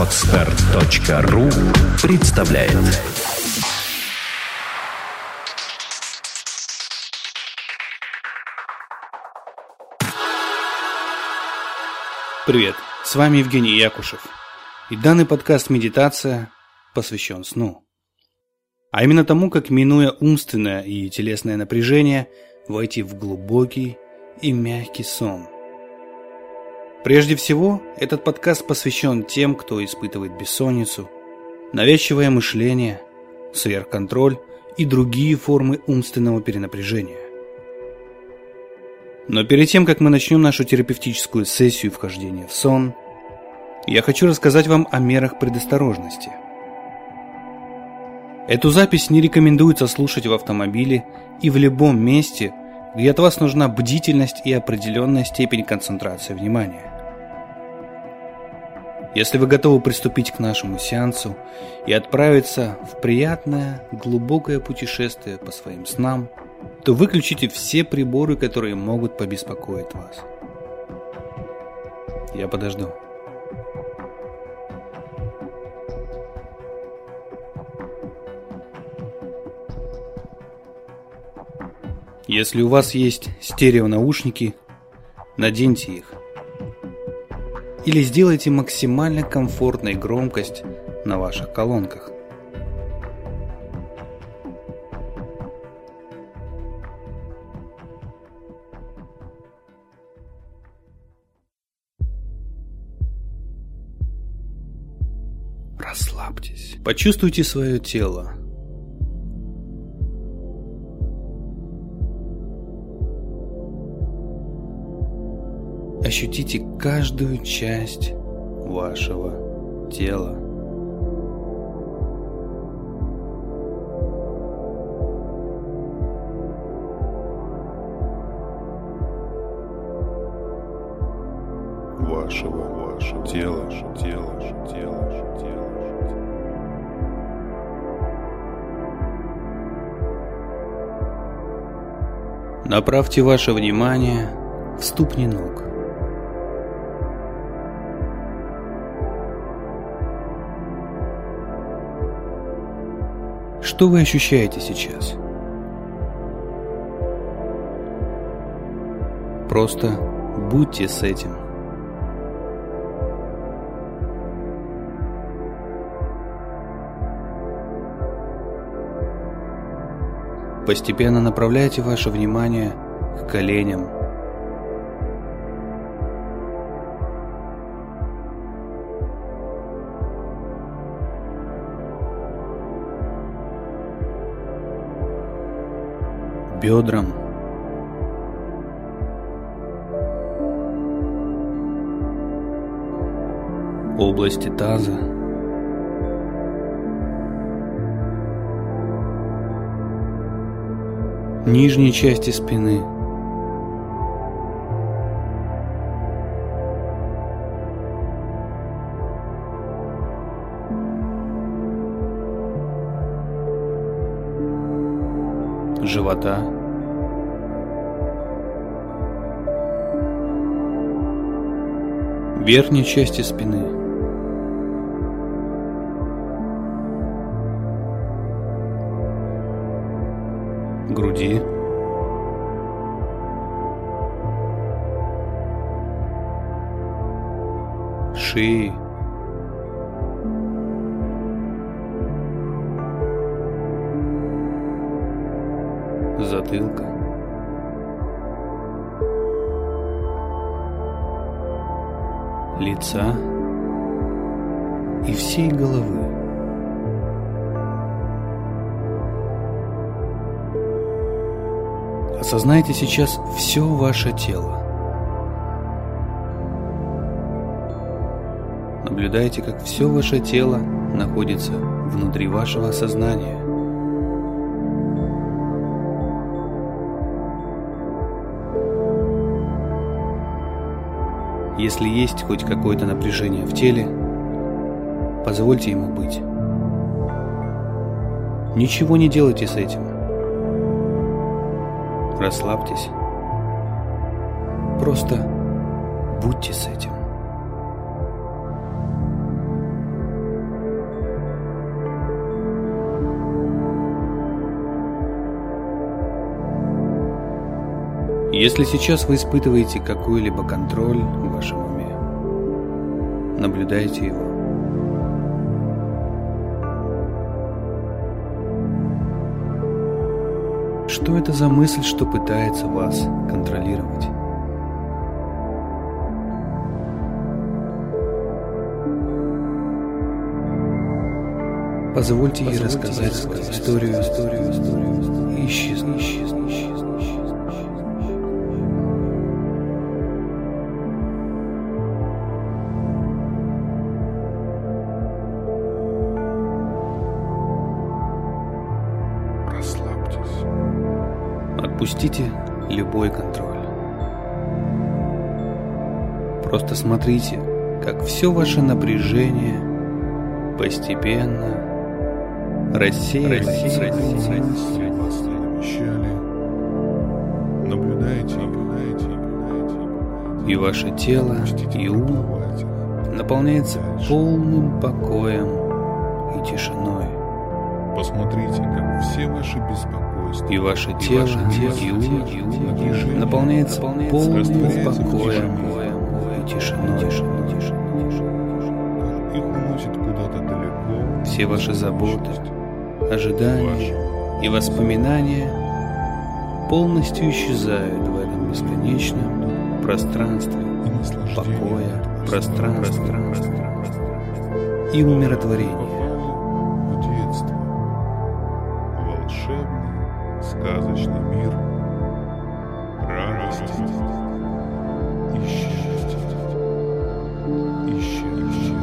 Отстар.ру представляет Привет, с вами Евгений Якушев. И данный подкаст «Медитация» посвящен сну. А именно тому, как, минуя умственное и телесное напряжение, войти в глубокий и мягкий сон. Прежде всего, этот подкаст посвящен тем, кто испытывает бессонницу, навязчивое мышление, сверхконтроль и другие формы умственного перенапряжения. Но перед тем, как мы начнем нашу терапевтическую сессию вхождения в сон, я хочу рассказать вам о мерах предосторожности. Эту запись не рекомендуется слушать в автомобиле и в любом месте, где от вас нужна бдительность и определенная степень концентрации внимания. Если вы готовы приступить к нашему сеансу и отправиться в приятное, глубокое путешествие по своим снам, то выключите все приборы, которые могут побеспокоить вас. Я подожду. Если у вас есть стереонаушники, наденьте их. Или сделайте максимально комфортной громкость на ваших колонках. Расслабьтесь. Почувствуйте свое тело. Ощутите каждую часть вашего тела. вашего, вашего тела, тела, тела, тела. Направьте ваше внимание в ступни ног. Что вы ощущаете сейчас? Просто будьте с этим. Постепенно направляйте ваше внимание к коленям. Бедрам. Области таза. нижней части спины. Живота. Верхней части спины. груди. Шеи. Затылка. Лица и всей головы. Осознайте сейчас все ваше тело. Наблюдайте, как все ваше тело находится внутри вашего сознания. Если есть хоть какое-то напряжение в теле, позвольте ему быть. Ничего не делайте с этим. Расслабьтесь. Просто будьте с этим. Если сейчас вы испытываете какой-либо контроль в вашем уме, наблюдайте его. Что это за мысль, что пытается вас контролировать? Позвольте ей рассказать свою историю, историю, историю, и исчезнуть, исчезнуть, исчезнуть, Отпустите любой контроль. Просто смотрите, как все ваше напряжение постепенно рассеивается. Наблюдайте, наблюдайте, наблюдайте. И ваше тело и ум наполняется полным покоем и тишиной. Посмотрите, как все ваши беспокойства И ваше тело и ум напряжение наполняется полным покоем и тишиной. Все ваши заботы, ожидания и воспоминания полностью исчезают в этом бесконечном пространстве покоя, пространства и умиротворения. Волшебный, сказочный мир радости и счастья.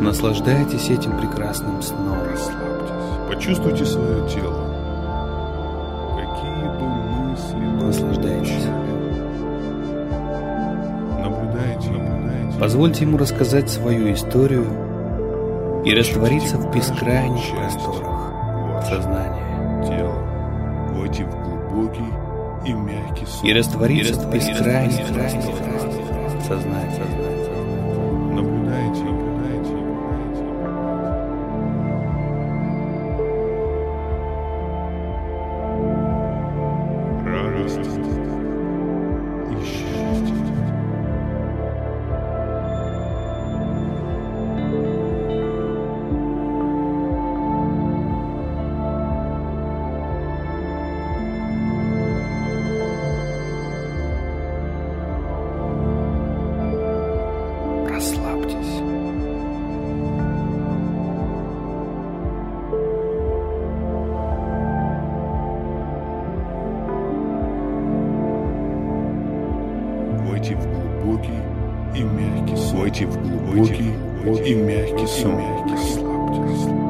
Наслаждайтесь этим прекрасным сном. Расслабьтесь. Почувствуйте свое тело. Какие бы мысли Наслаждайтесь. Наблюдайте, наблюдайте. Позвольте ему рассказать свою историю и раствориться в бескрайних просторах сознания. Глубокий и мягкий сон. И раствориться в бескрайних просторах сознания. Войти в глубокий и мягкий сон. Расслабьтесь.